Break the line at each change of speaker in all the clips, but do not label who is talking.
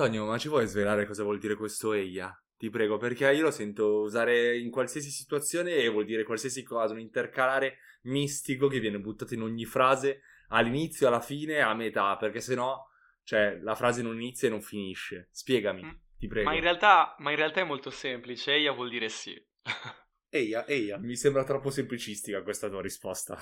Antonio, ma ci vuoi svelare cosa vuol dire questo Eia? Ti prego, perché io lo sento usare in qualsiasi situazione e vuol dire qualsiasi cosa, un intercalare mistico che viene buttato in ogni frase all'inizio, alla fine, a metà, perché sennò, cioè, la frase non inizia e non finisce. Spiegami,
Mm.
ti prego.
Ma in, realtà, ma in realtà è molto semplice, Eia vuol dire sì.
Eia, eia.
Mi sembra troppo semplicistica questa tua risposta.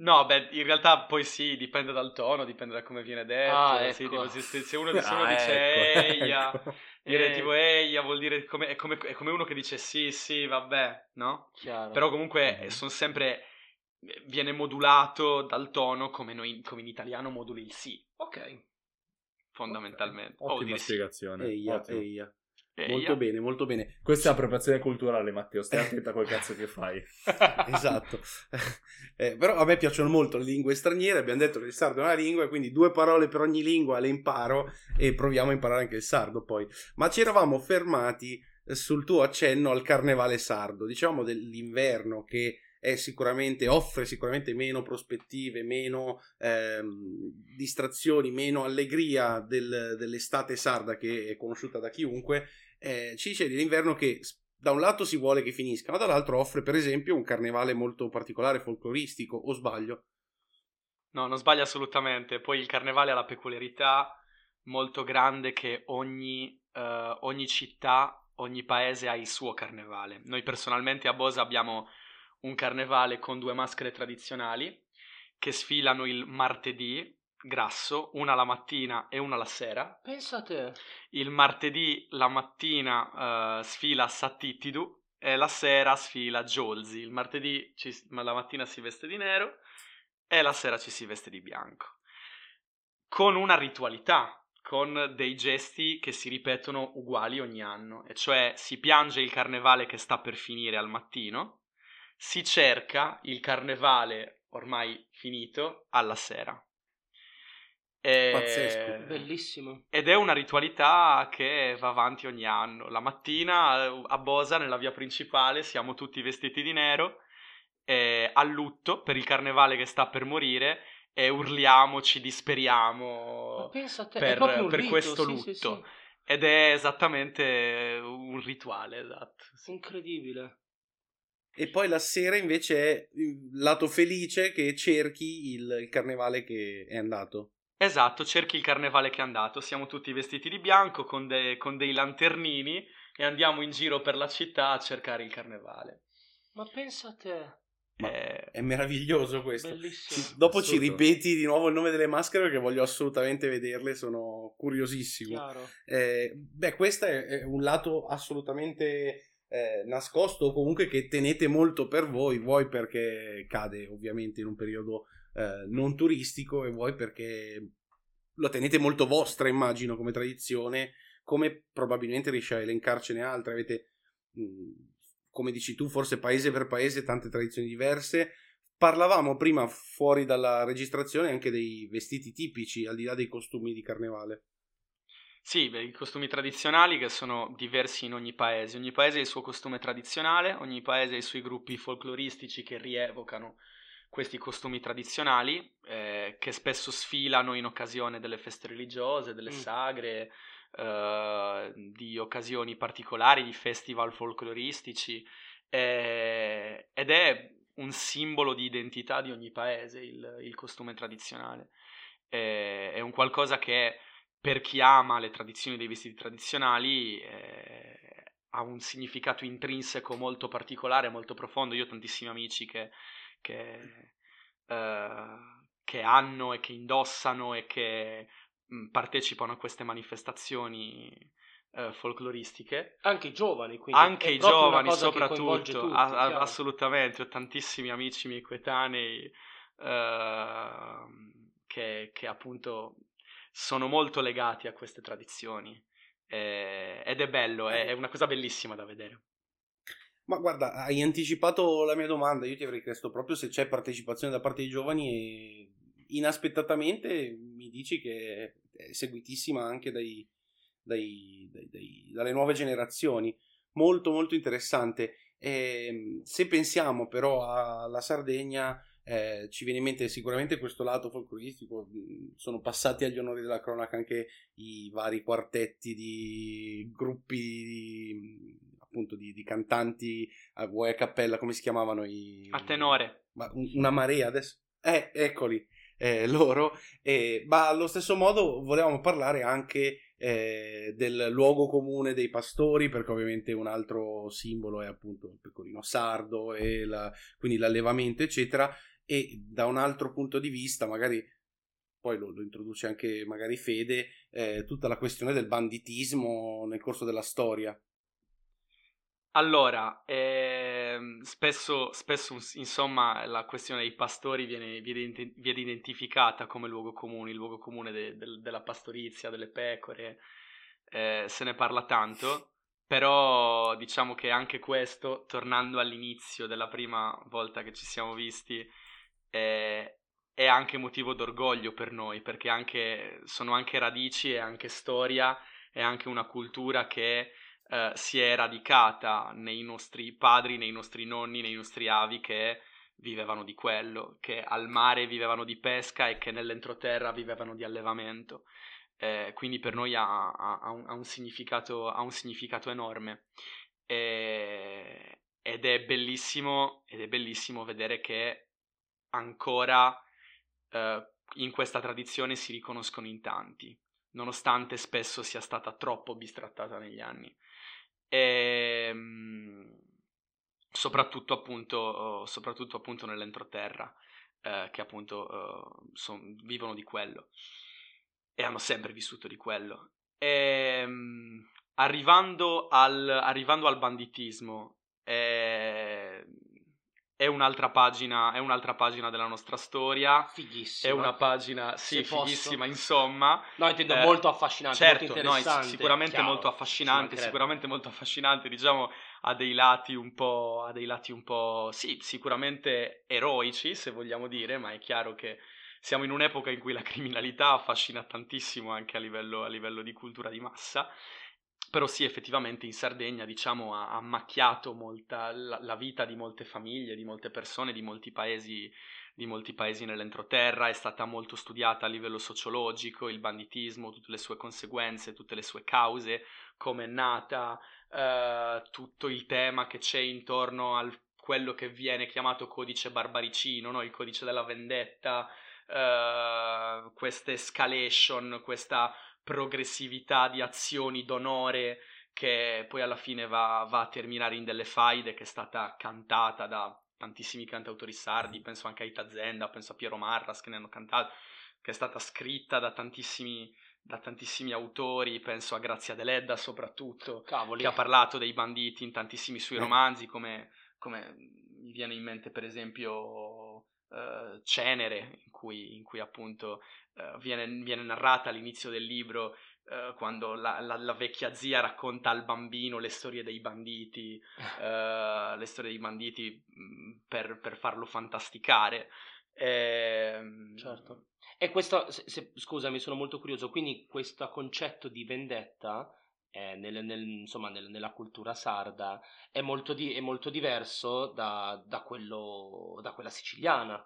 No, beh, in realtà poi sì, dipende dal tono, dipende da come viene detto.
Ah,
sì,
ecco.
tipo, se, se- uno, se uno
Ah,
dice
ecco,
Eia,
ecco.
dire
Eh.
tipo Eia vuol dire come, è, come, è come uno che dice sì, sì, vabbè, no?
Chiaro.
Però comunque
Mhm.
sono sempre viene modulato dal tono come, noi, come in italiano moduli il sì. Ok. Fondamentalmente. O
Ottima
sì.
spiegazione.
Eia,
ottimo.
eia. Molto bene, molto bene.
Questa è appropriazione culturale, Matteo. Stai attento a quel cazzo che fai.
Esatto. Eh, però a me piacciono molto le lingue straniere, abbiamo detto che il sardo è una lingua, quindi due parole per ogni lingua le imparo e proviamo a imparare anche il sardo poi. Ma ci eravamo fermati eh, sul tuo accenno al carnevale sardo, diciamo dell'inverno che sicuramente, offre sicuramente meno prospettive, meno ehm, distrazioni, meno allegria del- dell'estate sarda che è conosciuta da chiunque. Eh, ci dice dell'inverno che da un lato si vuole che finisca, ma dall'altro offre per esempio un carnevale molto particolare, folcloristico, o sbaglio?
No, non sbaglia assolutamente. Poi il carnevale ha la peculiarità molto grande che ogni, eh, ogni città, ogni paese ha il suo carnevale. Noi personalmente a Bosa abbiamo un carnevale con due maschere tradizionali che sfilano il martedì grasso, una la mattina e una la sera.
Pensa a te.
Il martedì la mattina eh, sfila Sattitidu e la sera sfila Jolzi. Il martedì ci- la mattina si veste di nero e la sera ci si veste di bianco. Con una ritualità, con dei gesti che si ripetono uguali ogni anno, e cioè si piange il carnevale che sta per finire al mattino, si cerca il carnevale ormai finito alla sera. E-
Pazzesco.
Bellissimo.
ed è una ritualità che va avanti ogni anno. La mattina eh, a Bosa, nella via principale, siamo tutti vestiti di nero, eh, a lutto per il carnevale che sta per morire e urliamo, ci disperiamo
te. è
per,
proprio un
per
rito,
questo
sì,
lutto.
sì, sì.
Ed è esattamente un rituale, esatto. sì.
Incredibile.
E poi la sera invece è il lato felice che cerchi il, il carnevale che è andato.
Esatto, cerchi il carnevale che è andato, siamo tutti vestiti di bianco con, de- con dei lanternini e andiamo in giro per la città a cercare il carnevale.
Ma pensa a te.
Ma
Eh,
È meraviglioso questo.
Bellissimo.
Sì, dopo ci
Assurdo.
ripeti di nuovo il nome delle maschere perché voglio assolutamente vederle, sono curiosissimo. Eh, beh, questo è, è un lato assolutamente eh, nascosto o comunque che tenete molto per voi, vuoi perché cade ovviamente in un periodo eh, non turistico e vuoi perché lo tenete molto vostra, immagino, come tradizione, come probabilmente riesci a elencarcene altre, avete, come dici tu, forse paese per paese tante tradizioni diverse. Parlavamo prima fuori dalla registrazione anche dei vestiti tipici, al di là dei costumi di carnevale.
Sì, beh, i costumi tradizionali che sono diversi in ogni paese. Ogni paese ha il suo costume tradizionale, ogni paese ha i suoi gruppi folcloristici che rievocano questi costumi tradizionali, eh, che spesso sfilano in occasione delle feste religiose, delle
Mm.
sagre, eh, di occasioni particolari, di festival folcloristici, eh, ed è un simbolo di identità di ogni paese il, il costume tradizionale. Eh, è un qualcosa che per chi ama le tradizioni dei vestiti tradizionali eh, ha un significato intrinseco molto particolare, molto profondo. Io ho tantissimi amici che, che, eh, che hanno e che indossano e che mh, partecipano a queste manifestazioni eh, folcloristiche.
Anche i giovani, quindi.
Anche i giovani soprattutto,
tutti,
a- assolutamente, ho tantissimi amici miei coetanei eh, che, che appunto sono molto legati a queste tradizioni eh, ed è bello, è, è una cosa bellissima da vedere.
Ma guarda, hai anticipato la mia domanda, io ti avrei chiesto proprio se c'è partecipazione da parte dei giovani e inaspettatamente mi dici che è seguitissima anche dai, dai- dai- dalle nuove generazioni. Molto molto interessante. Ehm, se pensiamo però alla Sardegna, eh, ci viene in mente sicuramente questo lato folcloristico. mh, Sono passati agli onori della cronaca anche i vari quartetti di gruppi di, appunto di, di cantanti a vuoi a cappella, come si chiamavano i
A tenore.
ma un- una marea adesso. Eh, eccoli, eh, loro. Eh, ma allo stesso modo volevamo parlare anche eh, del luogo comune dei pastori, perché ovviamente un altro simbolo è appunto il pecorino sardo e la- quindi l'allevamento, eccetera. E da un altro punto di vista, magari poi lo, lo introduce anche magari Fede, eh, tutta la questione del banditismo nel corso della storia.
Allora, ehm, spesso, spesso, insomma, la questione dei pastori viene, viene viene identificata come luogo comune, il luogo comune de- del- della pastorizia, delle pecore, eh, se ne parla tanto, però diciamo che anche questo, tornando all'inizio della prima volta che ci siamo visti, eh, è anche motivo d'orgoglio per noi, perché anche, sono anche radici e anche storia, è anche una cultura che eh, si è radicata nei nostri padri, nei nostri nonni, nei nostri avi che vivevano di quello, che al mare vivevano di pesca e che nell'entroterra vivevano di allevamento. Eh, quindi per noi ha, ha- ha un, ha un significato, ha un significato enorme. E- ed è bellissimo, ed è bellissimo vedere che ancora eh, in questa tradizione si riconoscono in tanti, nonostante spesso sia stata troppo bistrattata negli anni. E, mm, soprattutto appunto, oh, soprattutto appunto nell'entroterra, eh, che appunto eh, son- vivono di quello e hanno sempre vissuto di quello. E, mm, arrivando, al, arrivando al banditismo, eh, è un'altra pagina, è un'altra pagina della nostra storia. È
Fighissima.
una pagina, sì, fighissima, insomma.
No, intendo
Eh,
molto affascinante,
certo,
molto
no, è
interessante.
sicuramente
chiaro,
molto
ci
affascinante, sicuramente molto affascinante, diciamo, ha dei lati un po', ha dei lati un po', sì, sicuramente eroici, se vogliamo dire, ma è chiaro che siamo in un'epoca in cui la criminalità affascina tantissimo anche a livello, a livello di cultura di massa. Però sì, effettivamente in Sardegna, diciamo, ha, ha macchiato molta, la, la vita di molte famiglie, di molte persone, di molti paesi, di molti paesi nell'entroterra, è stata molto studiata a livello sociologico, il banditismo, tutte le sue conseguenze, tutte le sue cause, come è nata, eh, tutto il tema che c'è intorno a quello che viene chiamato codice barbaricino, no? il codice della vendetta, eh, questa escalation, questa progressività di azioni d'onore che poi alla fine va, va a terminare in delle faide che è stata cantata da tantissimi cantautori sardi, penso anche a Ita Zenda, penso a Piero Marras che ne hanno cantato, che è stata scritta da tantissimi, da tantissimi autori, penso a Grazia Deledda soprattutto,
Cavoli.
che ha parlato dei banditi in tantissimi suoi
Eh.
romanzi, come, come mi viene in mente per esempio eh, Cenere, in cui, in cui appunto eh, viene, viene narrata all'inizio del libro eh, quando la, la- la vecchia zia racconta al bambino le storie dei banditi, le storie dei banditi mh, per, per farlo fantasticare. Ehm,
Certo. E questo, se- se- scusami, sono molto curioso, quindi questo concetto di vendetta eh, nel- nel- insomma, nel- nella cultura sarda è molto, di- è molto diverso da, da quello, da quella siciliana,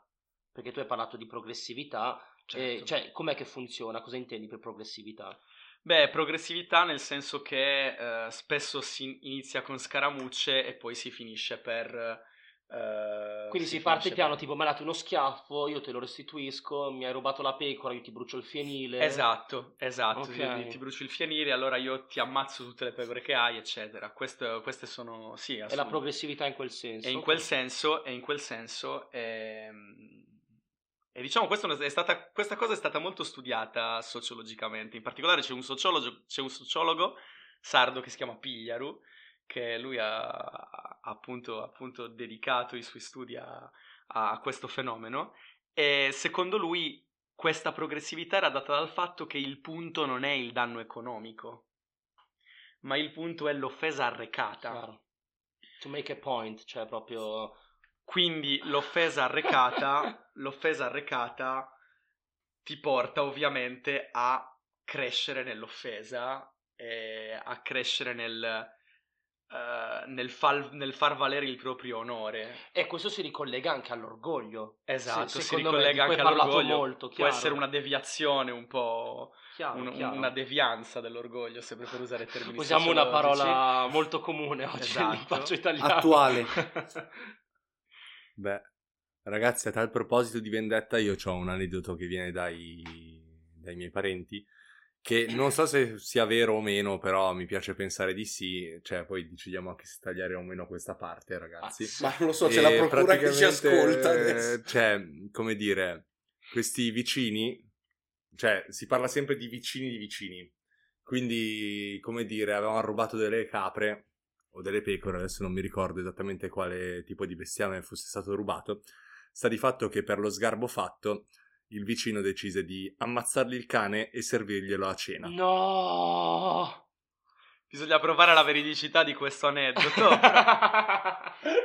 perché tu hai parlato di progressività, eh,
certo.
cioè com'è che funziona, cosa intendi per progressività?
Beh, progressività nel senso che eh, spesso si inizia con scaramucce e poi si finisce per... eh,
Quindi si, parte
finisce
piano, tipo mi hai dato uno schiaffo, io te lo restituisco, mi hai rubato la pecora, io ti brucio il fienile.
Esatto, esatto,
Ok.
ti, ti bruci il fienile, allora io ti ammazzo tutte le pecore che hai, eccetera. Questo- queste sono, sì,
È la progressività in quel senso.
E in quel senso, e in quel senso, ehm, e diciamo stata, questa cosa è stata molto studiata sociologicamente. In particolare c'è un sociologo, c'è un sociologo sardo che si chiama Pigliaru, che lui ha, ha appunto, appunto dedicato i suoi studi a, a questo fenomeno. E secondo lui questa progressività era data dal fatto che il punto non è il danno economico, ma il punto è l'offesa arrecata.
Chiaro. To make a point, cioè proprio...
Quindi l'offesa arrecata, l'offesa arrecata ti porta ovviamente a crescere nell'offesa a crescere nel, eh, nel, fal- nel far valere il proprio onore.
E questo si ricollega anche all'orgoglio.
Esatto,
Se-
si
secondo me,
ricollega
cui
anche all'orgoglio.
molto,
Può essere una deviazione un po',
Chiaro,
un-
chiaro.
una devianza dell'orgoglio, se per usare termini
Usiamo una parola molto comune oggi
Esatto.
nel linguaggio italiano.
Attuale.
Beh, ragazzi, a tal proposito di vendetta, io ho un aneddoto che viene dai, dai miei parenti, che non so se sia vero o meno, però mi piace pensare di sì, cioè poi decidiamo anche se tagliare o meno questa parte, ragazzi.
Ah,
Ma non lo so, c'è la
E
procura che ci ascolta adesso.
Cioè, come dire, questi vicini, cioè, si parla sempre di vicini di vicini. Quindi, come dire, avevano rubato delle capre o delle pecore, adesso non mi ricordo esattamente quale tipo di bestiame fosse stato rubato. Sta di fatto che per lo sgarbo fatto, il vicino decise di ammazzargli il cane e servirglielo a cena.
No!
Bisogna provare la veridicità di questo aneddoto.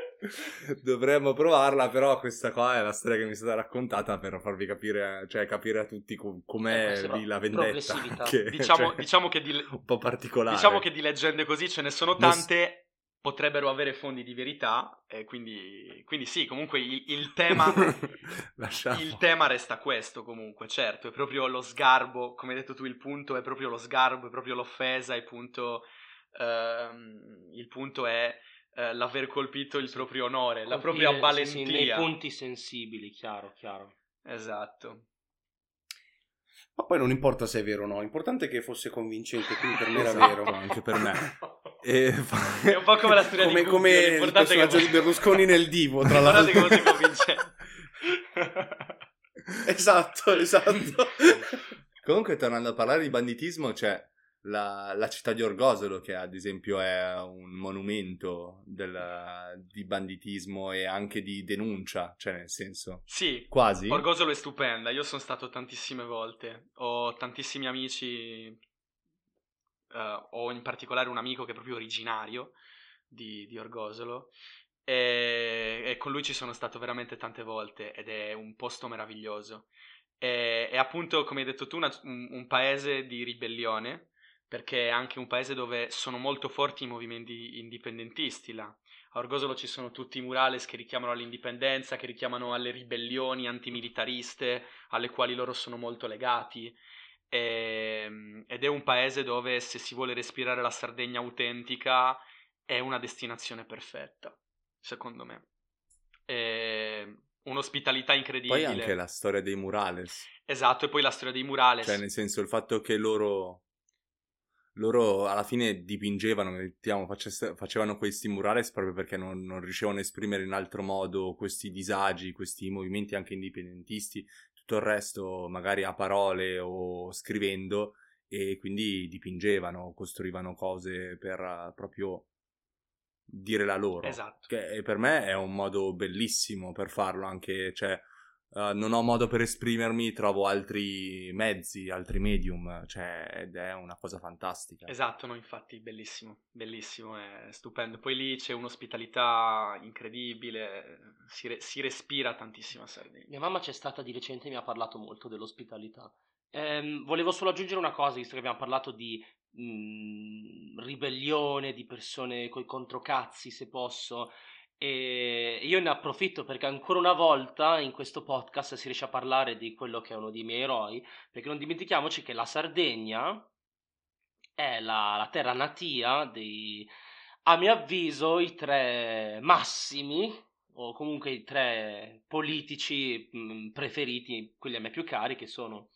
Dovremmo provarla, però questa qua è la storia che mi è stata raccontata per farvi capire, cioè capire a tutti com-
Eh,
com'è
è
lì la vendetta. che-
diciamo,
cioè,
diciamo che di,
un po' particolare.
diciamo che di leggende così ce ne sono tante, potrebbero avere fondi di verità, e quindi, quindi sì, comunque il, il tema... Il tema resta questo comunque, certo, è proprio lo sgarbo, come hai detto tu il punto è proprio lo sgarbo, è proprio l'offesa, il punto, ehm, il punto è eh, l'aver colpito il proprio onore, la propria
Colpire, sì,
valentia.
sì, nei punti sensibili, chiaro, chiaro.
Esatto.
Ma poi non importa se è vero o no, l'importante è che fosse convincente, quindi per me era
Esatto,
vero.
anche per me. E
È un po' come la storia
come,
di
come il
è che
personaggio di Berlusconi nel divo, tra
Guardate
l'altro.
che fosse convincente.
esatto, esatto.
Comunque, tornando a parlare di banditismo, c'è la, la città di Orgosolo, che ad esempio è un monumento del- di banditismo e anche di denuncia, cioè nel senso,
sì,
quasi.
Orgosolo è stupenda, io sono stato tantissime volte, ho tantissimi amici, eh, ho in particolare un amico che è proprio originario di, di Orgosolo e, e con lui ci sono stato veramente tante volte ed è un posto meraviglioso. E- È, appunto, come hai detto tu, una- un, un paese di ribellione, perché è anche un paese dove sono molto forti i movimenti indipendentisti là. A Orgosolo ci sono tutti i murales che richiamano all'indipendenza, che richiamano alle ribellioni antimilitariste, alle quali loro sono molto legati. Ehm, ed è un paese dove se si vuole respirare la Sardegna autentica è una destinazione perfetta, secondo me. E un'ospitalità incredibile.
Poi anche la storia dei murales,
Esatto, e poi la storia dei murales.
cioè nel senso il fatto che loro, loro alla fine dipingevano, mettiamo, face- facevano questi murales proprio perché non, non riuscivano a esprimere in altro modo questi disagi, questi movimenti anche indipendentisti, tutto il resto magari a parole o scrivendo e quindi dipingevano, costruivano cose per eh, proprio dire la loro.
Esatto.
Che per me è un modo bellissimo per farlo, anche, cioè, uh, non ho modo per esprimermi, trovo altri mezzi, altri medium, cioè, ed è una cosa fantastica.
Esatto, no, infatti, bellissimo, bellissimo, è stupendo. Poi lì c'è un'ospitalità incredibile, si, re- si respira tantissimo a Sardegna.
Mia mamma c'è stata di recente e mi ha parlato molto dell'ospitalità. Ehm, volevo solo aggiungere una cosa, visto che abbiamo parlato di mh, mhmm, ribellione, di persone coi controcazzi, se posso. E io ne approfitto perché ancora una volta in questo podcast si riesce a parlare di quello che è uno dei miei eroi, perché non dimentichiamoci che la Sardegna è la, la terra natia dei, a mio avviso, i tre massimi, o comunque i tre politici mhmm, preferiti, quelli a me più cari, che sono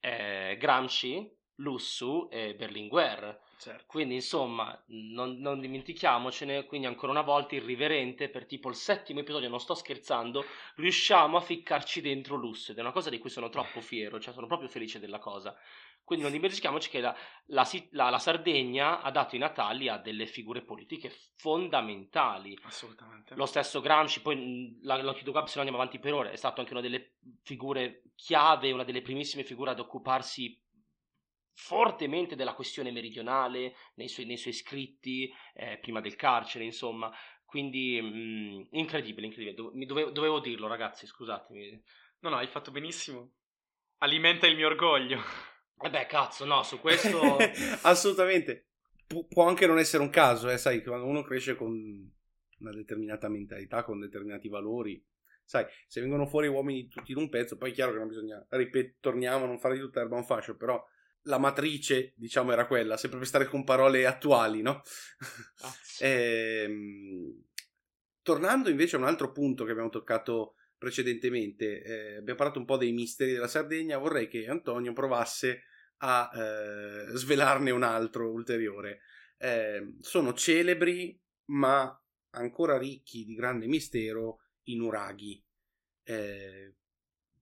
eh, Gramsci, Lussu e Berlinguer.
Certo.
Quindi insomma, non, non, dimentichiamocene, quindi ancora una volta irriverente per tipo il settimo episodio, non sto scherzando, riusciamo a ficcarci dentro Lussu ed è una cosa di cui sono troppo fiero, cioè sono proprio felice della cosa. Quindi non dimentichiamoci che la, la, la, la Sardegna ha dato i natali a delle figure politiche fondamentali.
Assolutamente.
Lo stesso Gramsci, poi lo chiudo qua se no andiamo avanti per ore, è stato anche una delle figure chiave, una delle primissime figure ad occuparsi fortemente della questione meridionale nei suoi, nei suoi scritti, eh, prima del carcere, insomma. Quindi mh, mm, incredibile, incredibile. Dovevo, dovevo dirlo, ragazzi, scusatemi.
No, no, hai fatto benissimo. Alimenta il mio orgoglio.
Eh beh, cazzo, no, su questo...
Assolutamente. Pu- può anche non essere un caso, eh, sai, quando uno cresce con una determinata mentalità, con determinati valori, sai, se vengono fuori uomini tutti in un pezzo, poi è chiaro che non bisogna, ripeto, torniamo a non fare di tutta erba un fascio, però la matrice, diciamo, era quella, sempre per stare con parole attuali, no?
Ah,
ehm, tornando invece a un altro punto che abbiamo toccato precedentemente, eh, abbiamo parlato un po' dei misteri della Sardegna, vorrei che Antonio provasse a eh, svelarne un altro ulteriore. Eh, sono celebri, ma ancora ricchi di grande mistero, i nuraghi.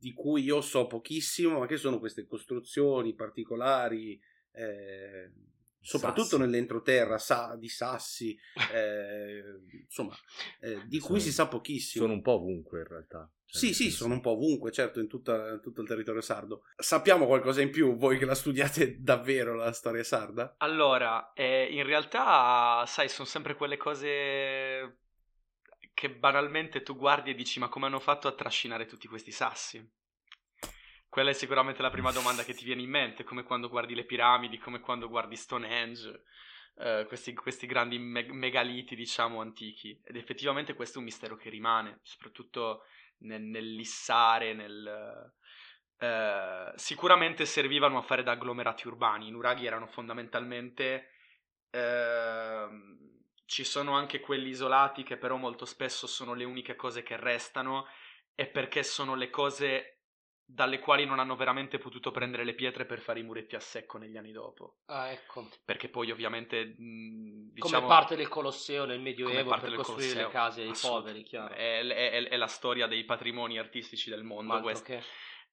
Di cui io so pochissimo, ma che sono queste costruzioni particolari, eh, soprattutto sassi. nell'entroterra, sa, di sassi, eh, insomma, eh, di sono, cui si sa pochissimo.
Sono un po' ovunque in realtà.
Cioè sì, sì, sono un po' ovunque, certo, in, tutta, in, tutto il territorio sardo. Sappiamo qualcosa in più, voi che la studiate davvero la storia sarda?
Allora, eh, in realtà, sai, sono sempre quelle cose che banalmente tu guardi e dici ma come hanno fatto a trascinare tutti questi sassi? Quella è sicuramente la prima domanda che ti viene in mente, come quando guardi le piramidi, come quando guardi Stonehenge, eh, questi, questi, grandi me- megaliti, diciamo, antichi. Ed effettivamente questo è un mistero che rimane, soprattutto nel, nel lissare, nel... Eh, sicuramente servivano a fare da agglomerati urbani, i nuraghi erano fondamentalmente... Eh, ci sono anche quelli isolati che però molto spesso sono le uniche cose che restano e perché sono le cose dalle quali non hanno veramente potuto prendere le pietre per fare i muretti a secco negli anni dopo.
Ah, ecco.
Perché poi ovviamente
diciamo, come parte del Colosseo nel Medioevo per costruire Colosseo. le case ai poveri, chiaro.
È, è, è, la storia dei patrimoni artistici del mondo questo.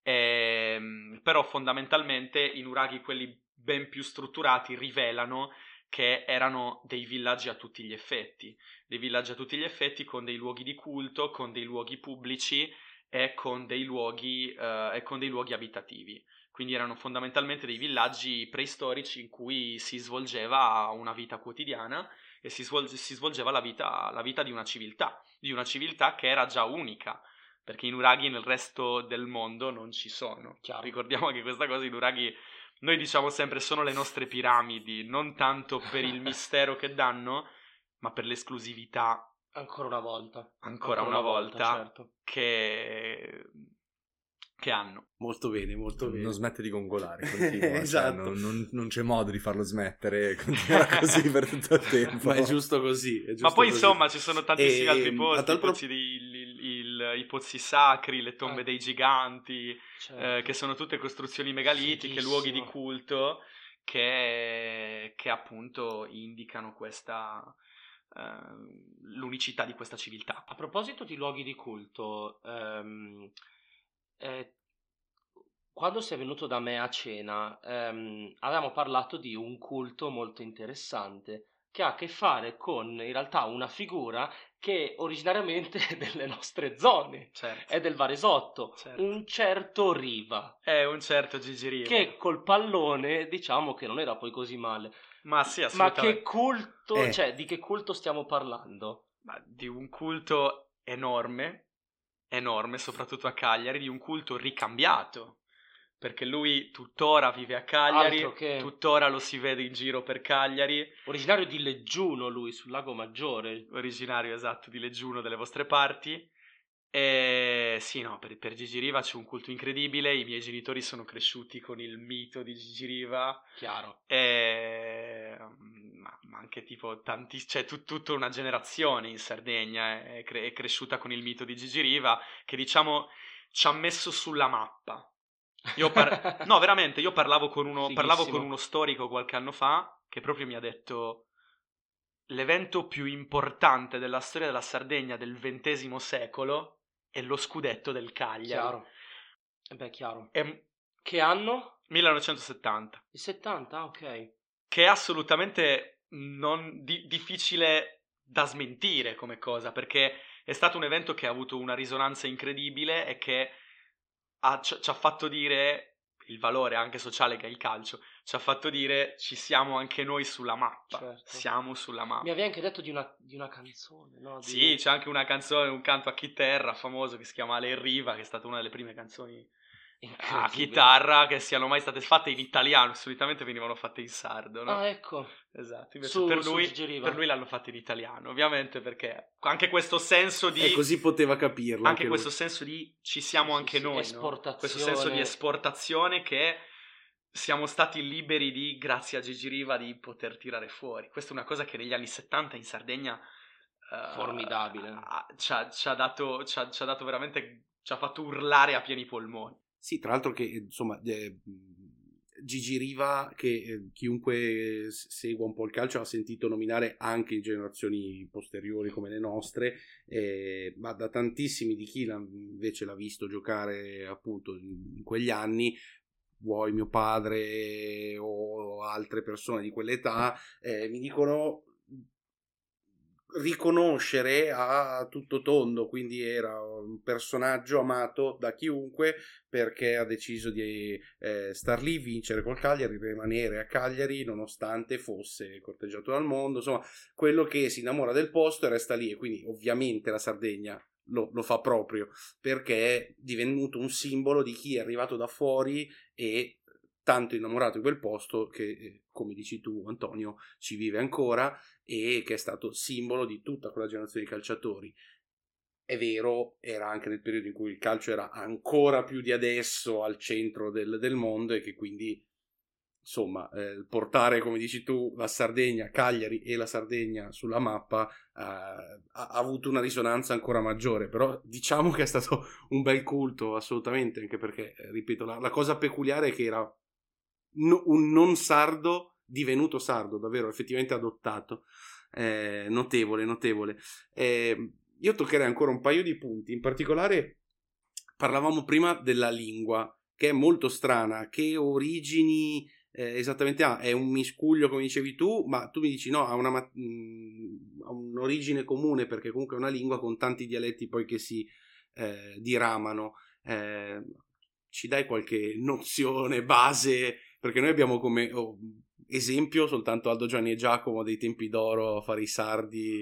Ehm, però fondamentalmente i nuraghi, quelli ben più strutturati, rivelano che erano dei villaggi a tutti gli effetti, dei villaggi a tutti gli effetti con dei luoghi di culto, con dei luoghi pubblici e con dei luoghi, uh, e con dei luoghi abitativi. Quindi erano fondamentalmente dei villaggi preistorici in cui si svolgeva una vita quotidiana e si, svolge, si svolgeva la vita, la vita, di una civiltà, di una civiltà che era già unica, perché i nuraghi nel resto del mondo non ci sono.
Chiaro.
Ricordiamo che questa cosa i nuraghi noi diciamo sempre sono le nostre piramidi, non tanto per il mistero che danno, ma per l'esclusività.
Ancora una volta.
Ancora, Ancora una, una, volta, volta certo. che... che hanno.
Molto bene, molto bene.
Non smette di gongolare, continua, cioè, esatto. Cioè, non, non, non, c'è modo di farlo smettere, continua così per tutto il tempo.
Ma è giusto così. È giusto
ma poi
così.
insomma ci sono tantissimi e, altri posti, i pozzi, di, il, il, i pozzi sacri, le tombe ah. dei giganti, certo. eh, che sono tutte costruzioni megalitiche, luoghi di culto che, che appunto indicano questa... Uh, l'unicità di questa civiltà.
A proposito di luoghi di culto, um, eh, quando sei venuto da me a cena, um, avevamo parlato di un culto molto interessante che ha a che fare con in realtà una figura che originariamente è delle nostre zone,
Certo.
è del Varesotto,
Certo.
un certo Riva,
È un certo Gigi Riva.
che col pallone diciamo che non era poi così male.
Ma sì,
Ma
assolutamente.
che culto,
Eh.
cioè di che culto stiamo parlando?
Ma di un culto enorme, enorme, soprattutto a Cagliari, di un culto ricambiato. Perché lui tuttora vive a Cagliari,
che-
tuttora lo si vede in giro per Cagliari,
Originario di Leggiuno lui, sul lago Maggiore.
originario esatto di Leggiuno delle vostre parti. E sì, no, per, per Gigi Riva c'è un culto incredibile. I miei genitori sono cresciuti con il mito di Gigi Riva.
Chiaro.
E, ma, ma anche tipo tanti, cioè tut- tutta una generazione in Sardegna è, cre- è cresciuta con il mito di Gigi Riva che diciamo ci ha messo sulla mappa. Io par- no, veramente, io parlavo con, uno, parlavo con uno storico qualche anno fa che proprio mi ha detto l'evento più importante della storia della Sardegna del XX secolo è lo scudetto del Cagliari.
Chiaro. Eh beh, chiaro.
È
Che anno?
1970.
Il 70, ah, ok.
che è assolutamente non di- difficile da smentire come cosa, perché è stato un evento che ha avuto una risonanza incredibile e che ha- ci, ci ha fatto dire il valore anche sociale che è il calcio, ci ha fatto dire ci siamo anche noi sulla mappa,
Certo.
siamo sulla mappa.
Mi avevi anche detto di una, di una canzone, no? Di-
Sì, c'è anche una canzone, un canto a chitarra famoso che si chiama Le Riva, che è stata una delle prime canzoni a
Incredibile.
chitarra che siano mai state fatte in italiano, solitamente venivano fatte in sardo, no?
Ah, ecco.
Esatto, invece
Su-
per, lui, per lui l'hanno fatto in italiano, ovviamente perché anche questo senso di...
E così poteva capirlo.
anche
lui.
questo senso di ci siamo
Sì,
anche
sì,
noi, no?
esportazione.
questo senso di esportazione che siamo stati liberi di, grazie a Gigi Riva, di poter tirare fuori. Questa è una cosa che negli anni 70 in Sardegna... eh,
Formidabile.
ha- Ci ha, ci ha dato, ci ha- ci ha dato veramente... ci ha fatto urlare a pieni polmoni.
Sì, tra l'altro che insomma eh, Gigi Riva, che eh, chiunque segua un po' il calcio ha sentito nominare anche in generazioni posteriori come le nostre, eh, ma da tantissimi di chi invece l'ha visto giocare appunto in in quegli anni, vuoi mio padre o altre persone di quell'età, eh, mi dicono riconoscere a tutto tondo, quindi era un personaggio amato da chiunque perché ha deciso di eh, star lì, vincere col Cagliari, rimanere a Cagliari nonostante fosse corteggiato dal mondo, insomma quello che si innamora del posto e resta lì e quindi ovviamente la Sardegna lo, lo fa proprio perché è divenuto un simbolo di chi è arrivato da fuori e tanto innamorato di quel posto che, eh, come dici tu Antonio, ci vive ancora e che è stato simbolo di tutta quella generazione di calciatori. È vero, era anche nel periodo in cui il calcio era ancora più di adesso al centro del, del mondo e che quindi, insomma, eh, portare, come dici tu, la Sardegna, Cagliari e la Sardegna sulla mappa eh, ha, ha avuto una risonanza ancora maggiore, però diciamo che è stato un bel culto, assolutamente, anche perché, eh, ripeto, la, la cosa peculiare è che era un non sardo divenuto sardo, davvero effettivamente adottato. Eh, notevole, notevole. Eh, io toccherei ancora un paio di punti, in particolare parlavamo prima della lingua, che è molto strana, che origini eh, esattamente ha, è un miscuglio come dicevi tu, ma tu mi dici no, ha, una, mh, ha un'origine comune perché comunque è una lingua con tanti dialetti poi che si eh, diramano. Eh, ci dai qualche nozione, base? Perché noi abbiamo come oh, esempio soltanto Aldo Gianni e Giacomo dei tempi d'oro a fare i sardi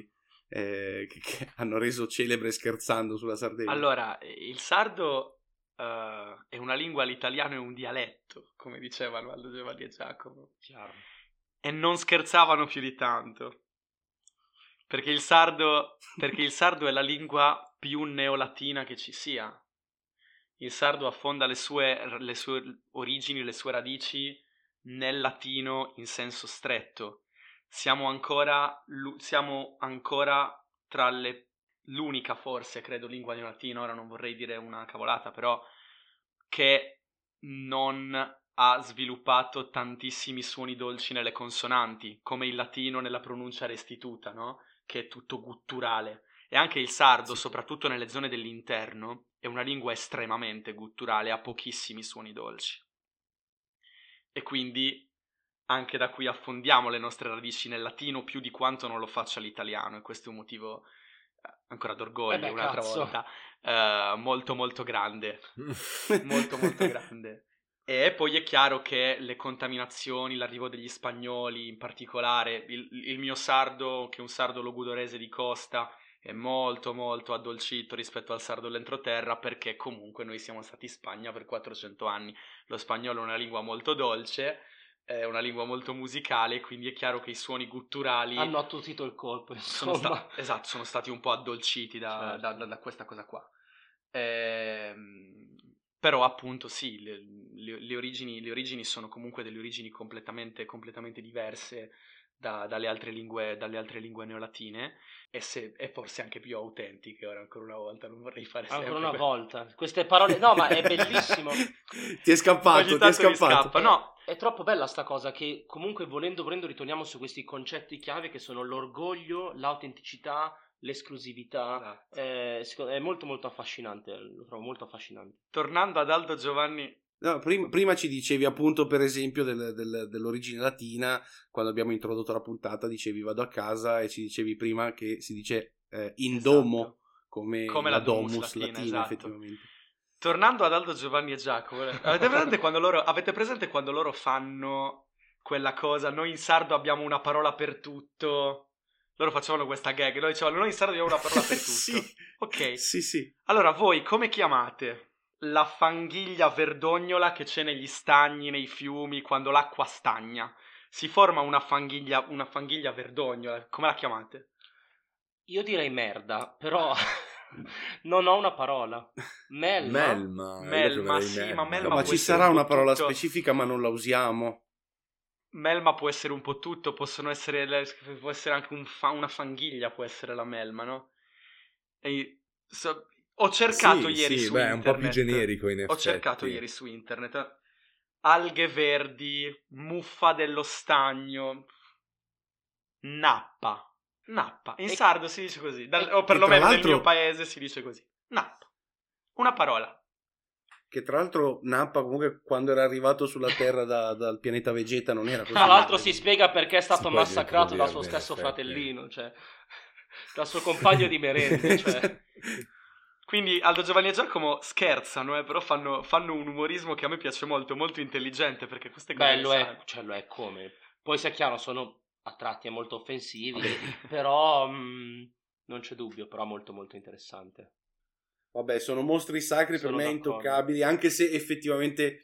eh, che, che hanno reso celebre scherzando sulla Sardegna.
Allora, il sardo eh, è una lingua all'italiano e un dialetto, come dicevano Aldo Giovanni e Giacomo.
Chiaro.
E non scherzavano più di tanto. Perché il sardo, perché il sardo è la lingua più neolatina che ci sia. Il sardo affonda le sue, le sue origini, le sue radici nel latino in senso stretto. Siamo ancora, siamo ancora tra le, l'unica forse, credo, lingua neolatina, ora non vorrei dire una cavolata, però che non ha sviluppato tantissimi suoni dolci nelle consonanti, come il latino nella pronuncia restituta, no? Che è tutto gutturale. E anche il sardo, soprattutto nelle zone dell'interno, è una lingua estremamente gutturale, ha pochissimi suoni dolci. E quindi anche da qui affondiamo le nostre radici nel latino più di quanto non lo faccia l'italiano, e questo è un motivo ancora d'orgoglio
Eh beh,
un'altra
cazzo.
volta, eh, molto molto grande, molto molto grande. E poi è chiaro che le contaminazioni, l'arrivo degli spagnoli, in particolare il, il mio sardo, che è un sardo logudorese di costa, è molto molto addolcito rispetto al sardo dell'entroterra perché comunque noi siamo stati in Spagna per 400 anni. Lo spagnolo è una lingua molto dolce, è una lingua molto musicale, quindi è chiaro che i suoni gutturali
Hanno attutito il colpo,
sono, sta- esatto, sono stati un po' addolciti da,
Certo.
da- da- da questa cosa qua. Ehm, però appunto sì, le, le- le origini, le origini sono comunque delle origini completamente, completamente diverse da- dalle, altre lingue, dalle altre lingue neolatine e, se, e forse anche più autentiche, ora ancora una volta, non vorrei fare sempre
Ancora una
que-
volta. Queste parole... No, ma è bellissimo.
ti è scappato, ti è scappato.
scappa, no,
È troppo bella sta cosa che comunque volendo volendo ritorniamo su questi concetti chiave che sono l'orgoglio, l'autenticità, l'esclusività.
Esatto.
Eh, è molto molto affascinante, lo trovo molto affascinante.
tornando ad Aldo Giovanni
No, prim- prima, ci dicevi appunto per esempio del- del- dell'origine latina, quando abbiamo introdotto la puntata dicevi vado a casa e ci dicevi prima che si dice eh, in
Esatto.
domo come,
Come
la,
la
domus,
domus
latina,
latina, esatto.
effettivamente.
Tornando ad Aldo Giovanni e Giacomo, eh, avete presente, quando loro, avete presente quando loro fanno quella cosa? Noi in sardo abbiamo una parola per tutto. Loro facevano questa gag, loro dicevano noi in sardo abbiamo una parola per tutto.
sì,
Ok,
sì, sì.
allora voi come chiamate la fanghiglia verdognola che c'è negli stagni, nei fiumi, quando l'acqua stagna? Si forma una fanghiglia, una fanghiglia verdognola, come la chiamate?
Io direi merda, però non ho una parola. Melma.
Melma.
Melma, sì, ma
No,
Melma
ma
può
ci sarà
un
una parola
tutto.
specifica ma non la usiamo.
Melma può essere un po' tutto, possono essere, le- può essere anche un fa- una fanghiglia, può essere la melma, no? E so- ho cercato
Sì,
ieri
sì,
su
beh, è un po' più
internet.
generico in effetti.
Ho cercato ieri su internet. Alghe verdi, muffa dello stagno, nappa. Nappa. In
E-
sardo si dice così, dal- o perlomeno nel mio paese si dice così. Nappa. Una parola.
Che tra l'altro Nappa comunque quando era arrivato sulla Terra da- dal pianeta Vegeta non era così.
Tra l'altro
male.
si spiega perché è stato massacrato dal
dire
suo stesso
effetti.
fratellino, cioè dal suo compagno di merende, cioè.
Quindi Aldo Giovanni e Giacomo scherzano, eh, però fanno, fanno un umorismo che a me piace molto, molto intelligente, perché queste cose...
Bello è,
sanno.
cioè lo è come. Poi sia chiaro, sono a tratti è molto offensivi, però mh, non c'è dubbio, però molto molto interessante.
Vabbè, sono mostri sacri
Sono
per me
d'accordo.
intoccabili, anche se effettivamente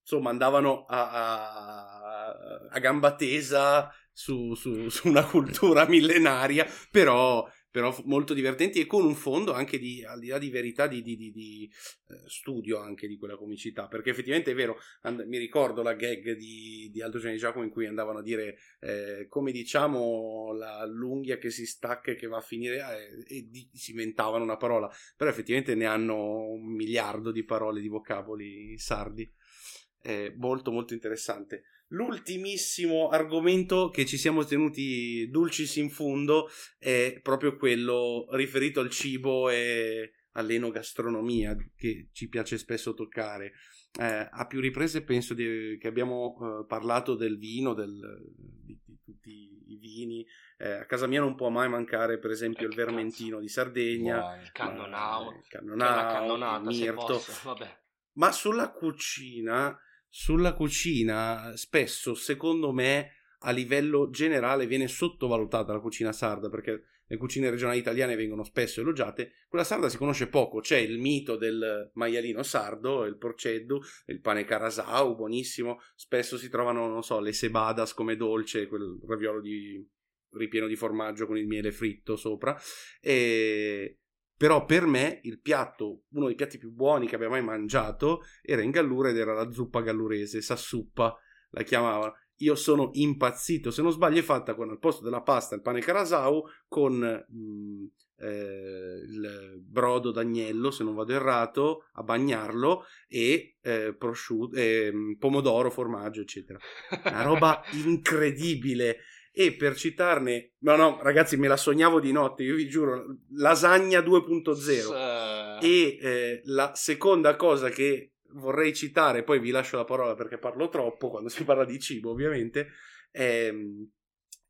insomma andavano a, a- a gamba tesa su, su- su una cultura millenaria, però, però molto divertenti e con un fondo anche di, al di là di verità, di, di- di- di, eh, studio anche di quella comicità, perché effettivamente è vero, and- mi ricordo la gag di, di Aldo Gianni Giacomo in cui andavano a dire eh, come diciamo la, l'unghia che si stacca e che va a finire eh, e di- si inventavano una parola però effettivamente ne hanno un miliardo di parole, di vocaboli sardi. È molto molto interessante. L'ultimissimo argomento che ci siamo tenuti dulcis in fondo è proprio quello riferito al cibo e all'enogastronomia che ci piace spesso toccare. Eh, a più riprese penso di- che abbiamo eh, parlato del vino, del- di, di tutti i vini. Eh, a casa mia non può mai mancare, per esempio,
Eh,
il
cazzo.
vermentino di Sardegna.
Buono.
Il cannonau,
Ma- il
cannonata
il mirto.
posso, vabbè.
Ma sulla cucina, sulla cucina, spesso, secondo me, a livello generale viene sottovalutata la cucina sarda, perché le cucine regionali italiane vengono spesso elogiate. Quella sarda si conosce poco, c'è il mito del maialino sardo, il porceddu, il pane carasau, buonissimo. Spesso si trovano, non so, le sebadas come dolce, quel raviolo di ripieno di formaggio con il miele fritto sopra. E... Però per me il piatto, uno dei piatti più buoni che abbia mai mangiato, era in Gallura ed era la zuppa gallurese, sassuppa la chiamavano. Io sono impazzito, se non sbaglio è fatta con al posto della pasta il pane carasau con mm, eh, il brodo d'agnello, se non vado errato, a bagnarlo e eh, prosciutto, eh, pomodoro, formaggio, eccetera. Una roba incredibile. E per citarne, no, no, ragazzi, me la sognavo di notte, io vi giuro, lasagna 2.0.
Eh,
E eh, la seconda cosa che vorrei citare, poi vi lascio la parola perché parlo troppo quando si parla di cibo, ovviamente, è mm,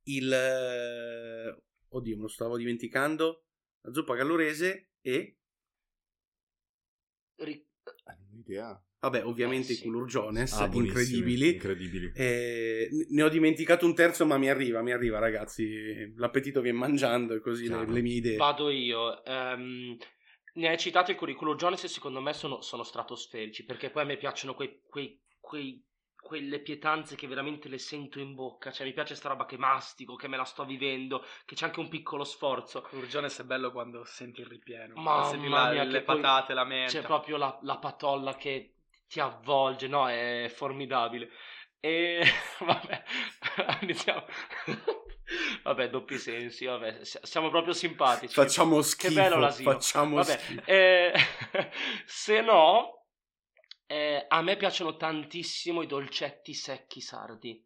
il... eh, Oddio, me lo stavo dimenticando. la zuppa gallurese e,
Ri-
Ah, idea.
Vabbè, ovviamente
Eh,
i
sì.
culurgiones,
Ah,
incredibili.
Incredibili.
Eh, ne ho dimenticato un terzo, ma mi arriva, mi arriva, ragazzi. L'appetito viene mangiando e così le, le mie idee.
Vado io. ehm, ne hai citato i curriculum Jones e secondo me sono, sono stratosferici perché poi a me piacciono quei, quei- quei- quelle pietanze che veramente le sento in bocca. Cioè mi piace sta roba che mastico, che me la sto vivendo, che c'è anche un piccolo sforzo.
Curgiones è bello quando senti il ripieno.
Mamma
senti la-
mia,
le
poi
patate, la menta.
C'è proprio la, la patolla che ti avvolge, no? È formidabile. E vabbè, iniziamo. Vabbè, doppi sensi, vabbè, si- siamo proprio simpatici.
Facciamo
Che
schifo.
bello l'asilo.
Facciamo
Vabbè,
schifo.
eh, se no, eh, a me piacciono tantissimo i dolcetti secchi sardi.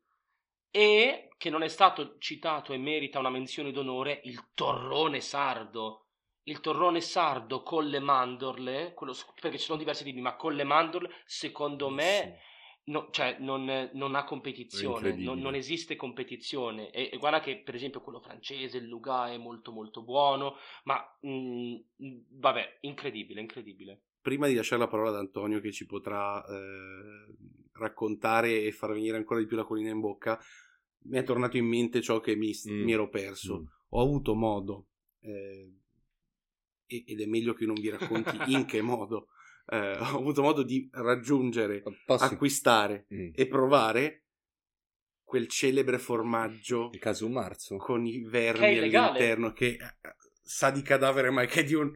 E che non è stato citato e merita una menzione d'onore, il torrone sardo. Il torrone sardo con le mandorle, quello perché ci sono diversi tipi, ma con le mandorle, secondo me, no- cioè, non, non ha competizione, non, non esiste competizione. E, e guarda che, per esempio, quello francese, il Luga, è molto molto buono, ma mm, vabbè, incredibile, incredibile.
Prima di lasciare la parola ad Antonio, che ci potrà eh, raccontare e far venire ancora di più la colina in bocca, mi è tornato in mente ciò che mi,
Mm.
mi ero perso.
Mm.
Ho avuto modo, eh, ed è meglio che non vi racconti in che modo, eh, ho avuto modo di raggiungere,
Posso...
acquistare
Mm.
e provare quel celebre formaggio
Il caso marzo.
con i
Che
vermi
illegale.
all'interno che eh, sa di cadavere ma che è di un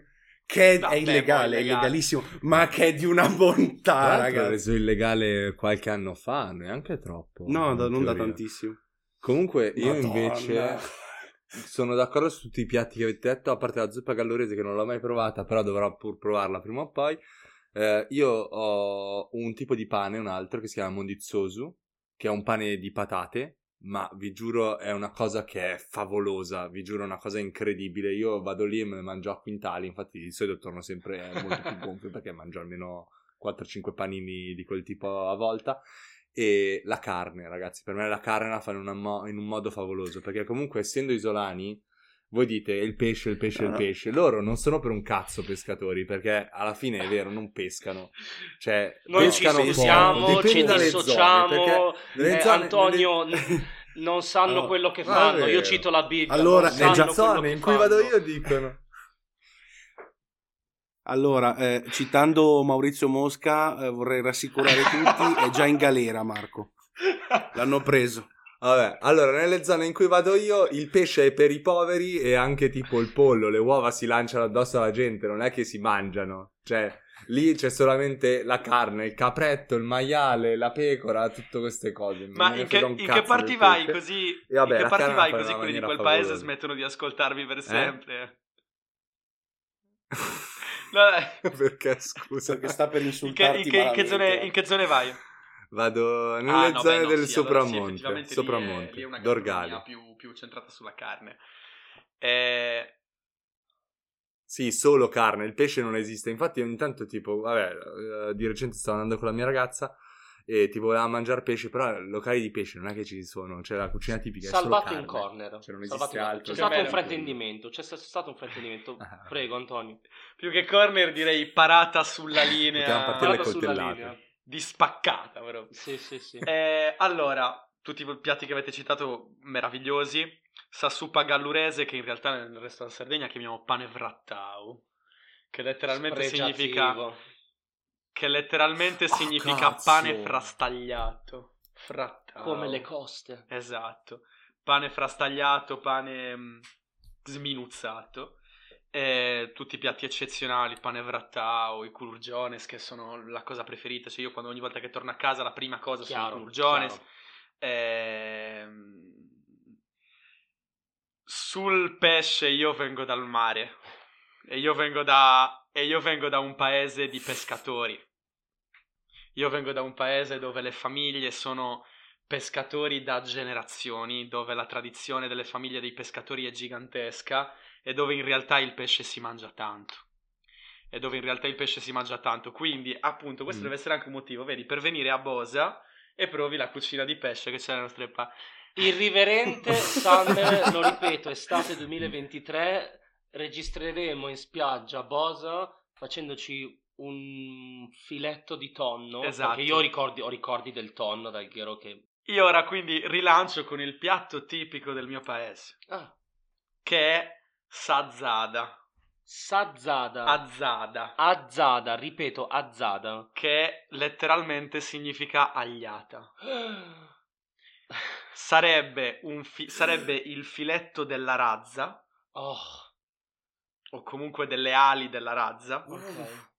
che è,
Vabbè,
è illegale, è illegalissimo ma che è di una bontà ragazzi
reso illegale qualche anno fa, neanche troppo.
no da- non da
teoria.
tantissimo
Comunque, io
Madonna.
invece sono d'accordo su tutti i piatti che avete detto, a parte la zuppa gallurese che non l'ho mai provata, però dovrò pur provarla prima o poi. Eh, io ho un tipo di pane, un altro, che si chiama mondizzosu, che è un pane di patate, ma vi giuro è una cosa che è favolosa, vi giuro è una cosa incredibile. Io vado lì e me ne mangio a quintali, infatti di solito torno sempre molto più gonfio perché mangio almeno 4-5 panini di quel tipo a volta. E la carne, ragazzi, per me la carne la fanno mo- in un modo favoloso, perché comunque essendo isolani, voi dite il pesce, il pesce, il
Ah.
pesce, loro non sono per un cazzo pescatori, perché alla fine è vero, non pescano, cioè
Noi ci
pescano
scusiamo,
dipende
ci
dalle
dissociamo,
zone, nelle
eh,
zone-
Antonio
nelle-
non sanno
Allora,
quello che fanno. Io cito la Bibbia.
Allora,
quello
zone in cui vado io dicono
allora eh, citando Maurizio Mosca eh, vorrei rassicurare tutti è già in galera Marco l'hanno preso
Vabbè, allora nelle zone in cui vado io il pesce è per i poveri e anche tipo il pollo, le uova si lanciano addosso alla gente, non è che si mangiano. Cioè, lì c'è solamente la carne, il capretto, il maiale, la pecora, tutte queste cose.
Ma in che, in che parti vai
pesce.
così?
E vabbè,
in che parti vai così quelli di quel paese
favolosa.
smettono di ascoltarvi
Eh?
per sempre? No.
Perché scusa?
perché sta per
In che,
insultarti
in che- in che zone, in che zone vai?
Vado nelle
Ah, no,
zone
beh, no,
del
sì, allora sì,
sopramonte,
lì è-
sopramonte,
lì è una
Dorgali.
più, più centrata sulla carne. Eh,
Sì, solo carne, il pesce non esiste. Infatti, ogni tanto, tipo, vabbè, eh, di recente stavo andando con la mia ragazza e tipo voleva mangiare pesce, però locali di pesce non è che ci sono, c'è la cucina tipica,
Salvato in corner.
Cioè, non
Salvato in-
altro.
C'è stato un fraintendimento. C'è sta- stato un fraintendimento.
Ah.
Prego, Antonio.
più che corner direi parata sulla linea
Guarda sulla linea.
di spaccata. Però.
Sì, sì, sì.
Eh, allora, tutti i piatti che avete citato meravigliosi. Sassupa gallurese, che in realtà nel resto della Sardegna chiamiamo pane vrattau. Che letteralmente significa. Che letteralmente
Oh,
significa
cazzo.
pane frastagliato. Frattau.
Come le coste.
Esatto. Pane frastagliato, pane mm, sminuzzato. E tutti i piatti eccezionali, pane vrattau, i culurgiones, che sono la cosa preferita. Cioè io quando ogni volta che torno a casa la prima cosa sono i
Chiaro,
culurgiones.
chiaro.
Ehm, Sul pesce io vengo dal mare e io vengo da, e io vengo da un paese di pescatori. Io vengo da un paese dove le famiglie sono pescatori da generazioni, dove la tradizione delle famiglie dei pescatori è gigantesca e dove in realtà il pesce si mangia tanto. E dove in realtà il pesce si mangia tanto. Quindi, appunto, questo
Mm.
deve essere anche un motivo, vedi, per venire a Bosa e provi la cucina di pesce che c'è alle nostre pa-
Irriverente Summer, lo ripeto, estate 2023. Registreremo in spiaggia a Bosa facendoci un filetto di tonno.
Esatto.
Perché io ho ricordi, ho ricordi del tonno dal Ghero che...
Io ora quindi rilancio con il piatto tipico del mio paese,
Ah,
che è sazzada,
sazzada.
azzada,
Azzada, ripeto, azzada.
che letteralmente significa agliata. Sarebbe, un fi- sarebbe il filetto della razza,
Oh,
o comunque delle ali della razza,
ok.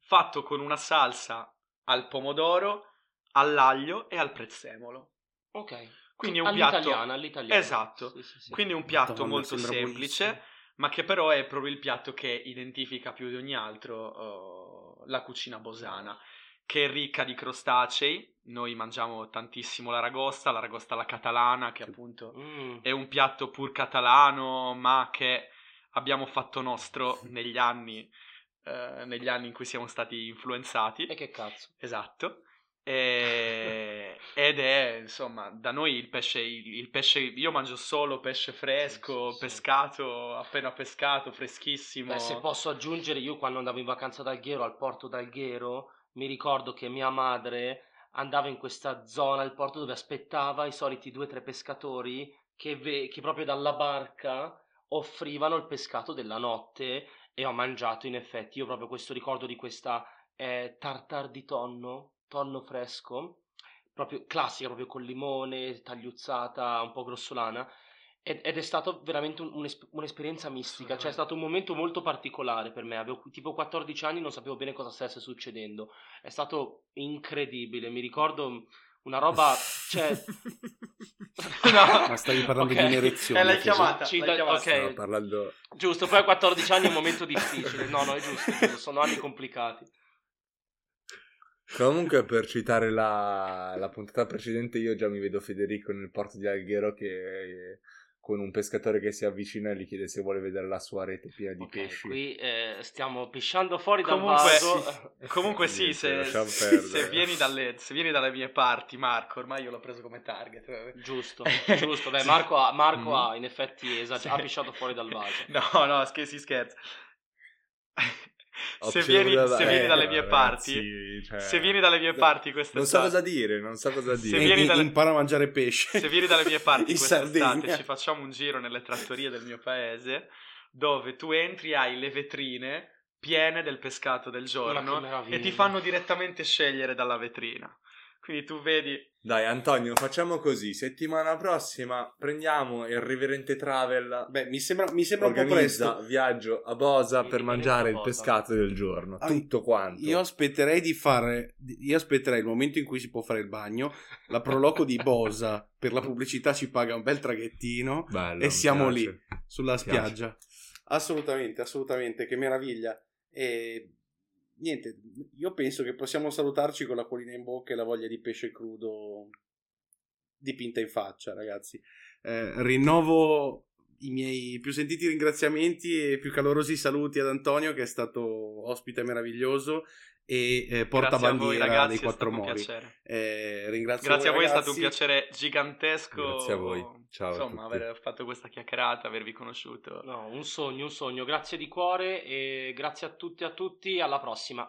fatto con una salsa al pomodoro, all'aglio e al prezzemolo.
Ok.
Quindi un piatto
all'italiana.
Esatto.
Sì, sì, sì.
Quindi un piatto
Madonna,
molto semplice,
buonissimo.
ma che però è proprio il piatto che identifica più di ogni altro uh, la cucina bosana, che è ricca di crostacei. Noi mangiamo tantissimo l'aragosta, l'aragosta alla catalana, che appunto
Mm.
è un piatto pur catalano, ma che abbiamo fatto nostro negli anni, eh, negli anni in cui siamo stati influenzati.
E che cazzo?
Esatto. E- ed è insomma da noi il pesce, il, il pesce io mangio solo pesce fresco,
Sì, sì, sì.
pescato, appena pescato, freschissimo.
Beh, se posso aggiungere, io quando andavo in vacanza ad Alghero, al porto d'Alghero, mi ricordo che mia madre andava in questa zona, il porto, dove aspettava i soliti due o tre pescatori che, ve- che proprio dalla barca offrivano il pescato della notte e ho mangiato in effetti, io proprio questo ricordo di questa eh, tartar di tonno, tonno fresco, proprio classica, proprio con limone, tagliuzzata, un po' grossolana, ed, ed è stato veramente un- un'esp- un'esperienza mistica, cioè è stato un momento molto particolare per me, avevo tipo 14 anni, non sapevo bene cosa stesse succedendo, è stato incredibile, mi ricordo una roba, cioè...
No.
Ma stavi parlando
Ok.
di un'erezione.
Eh, l'hai chiamata,
Ci
l'hai chiamata.
ok.
Stavo parlando...
Giusto, poi a 14 anni è un momento difficile, no no è giusto, sono anni complicati.
Comunque, per citare la, la puntata precedente, io già mi vedo Federico nel porto di Alghero che con un pescatore che si avvicina e gli chiede se vuole vedere la sua rete piena di
Ok,
pesci.
qui eh, stiamo pisciando fuori dal
Comunque,
vaso.
Comunque sì, se, se- se vieni dalle, se vieni dalle mie parti, Marco, ormai io l'ho preso come target.
Giusto, giusto. Beh, Marco, ha, Marco
Mhm.
ha in effetti esager-
Sì.
ha pisciato fuori dal vaso.
No, no, scher- si scherza. Se vieni,
da-
se
eh,
vieni dalle mie
ragazzi,
parti,
cioè,
se vieni dalle mie parti quest'estate,
Non so cosa dire, non so cosa
Se
dire.
E-
vieni dalle-
impara a mangiare pesce.
se vieni dalle mie parti quest'estate,
Sardegna.
ci facciamo un giro nelle trattorie del mio paese, dove tu entri, hai le vetrine piene del pescato del giorno e ti fanno direttamente scegliere dalla vetrina. Quindi tu vedi
Dai, Antonio, facciamo così. Settimana prossima prendiamo il Riverente Travel.
Beh, mi sembra, mi sembra un po' presto.
viaggio a Bosa
Sì,
per mangiare il pescato del giorno.
Ah,
Tutto quanto.
Io aspetterei di fare. Io aspetterei il momento in cui si può fare il bagno. La proloco di Bosa per la pubblicità ci paga un bel traghettino
Bello,
e siamo
piace.
lì sulla spiaggia. Assolutamente, assolutamente, che meraviglia. E niente, io penso che possiamo salutarci con la colina in bocca e la voglia di pesce crudo dipinta in faccia, ragazzi. Eh, rinnovo i miei più sentiti ringraziamenti e più calorosi saluti ad Antonio che è stato ospite meraviglioso e eh,
voi
portabandiera
ragazzi,
dei quattro mori. Eh, ringrazio
Grazie a voi, è stato
ragazzi.
un piacere gigantesco.
Grazie a voi. Ciao a
Insomma,
tutti.
aver fatto questa chiacchierata, avervi conosciuto.
No, un sogno, un sogno. Grazie di cuore e grazie a tutti e a tutti. Alla prossima.